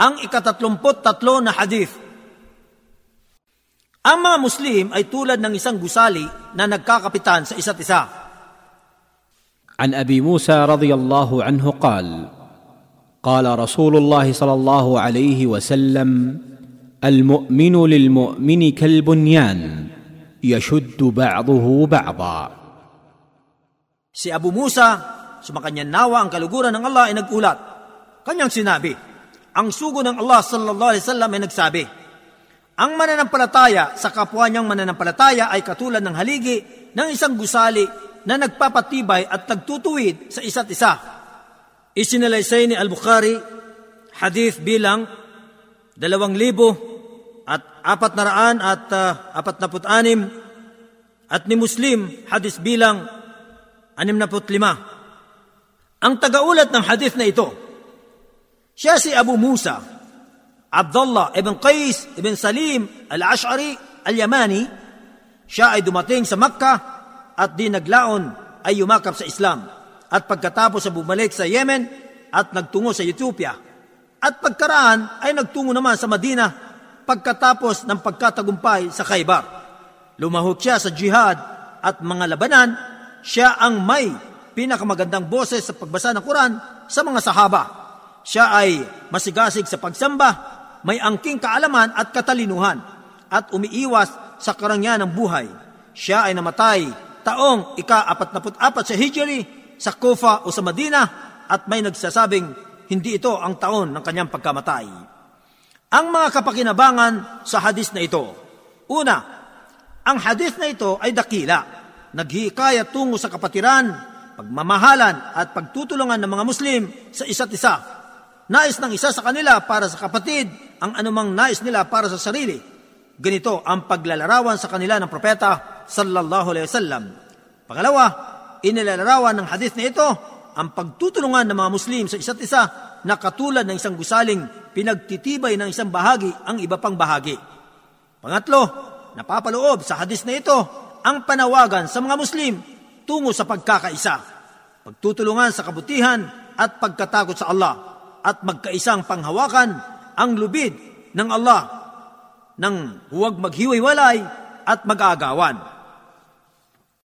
Ang ikatatlumput tatlo na hadith. Ang mga Muslim ay tulad ng isang gusali na nagkakapitan sa isa't isa. عن ابي موسى رضي الله عنه قال قال رسول الله صلى الله عليه وسلم المؤمن للمؤمن كالبنيان يشد بعضه بعضا Si Abu Musa, sumakanya nawa ang kaluguran ng Allah ay nagulat. Kanyang sinabi, ang sugo ng Allah sallallahu alaihi wasallam ay nagsabi, ang mananampalataya sa kapwa niyang mananampalataya ay katulad ng haligi ng isang gusali na nagpapatibay at nagtutuwid sa isa't isa. Isinalaysay ni Al-Bukhari, hadith bilang dalawang libo at apat na raan at uh, na anim at ni Muslim, hadith bilang anim na lima. Ang tagaulat ng hadith na ito, siya si Abu Musa, Abdullah ibn Qais ibn Salim al-Ash'ari al-Yamani, siya ay dumating sa Makkah at di naglaon ay yumakap sa Islam. At pagkatapos sa bumalik sa Yemen at nagtungo sa Ethiopia. At pagkaraan ay nagtungo naman sa Madina pagkatapos ng pagkatagumpay sa Khaybar. Lumahok siya sa jihad at mga labanan, siya ang may pinakamagandang boses sa pagbasa ng Quran sa mga sahaba. Siya ay masigasig sa pagsamba, may angking kaalaman at katalinuhan, at umiiwas sa karangyan ng buhay. Siya ay namatay taong ika-44 sa Hijri sa Kufa o sa Madina at may nagsasabing hindi ito ang taon ng kanyang pagkamatay. Ang mga kapakinabangan sa hadis na ito. Una, ang hadis na ito ay dakila, naghihikayat tungo sa kapatiran, pagmamahalan at pagtutulungan ng mga Muslim sa isa't isa. Nais ng isa sa kanila para sa kapatid ang anumang nais nila para sa sarili. Ganito ang paglalarawan sa kanila ng propeta sallallahu alaihi wasallam. Pangalawa, inilalarawan ng hadith na ito ang pagtutulungan ng mga Muslim sa isa't isa na katulad ng isang gusaling pinagtitibay ng isang bahagi ang iba pang bahagi. Pangatlo, napapaloob sa hadith na ito ang panawagan sa mga Muslim tungo sa pagkakaisa, pagtutulungan sa kabutihan at pagkatakot sa Allah at magkaisang panghawakan ang lubid ng Allah ng huwag maghiwa-walay at mag-aagawan.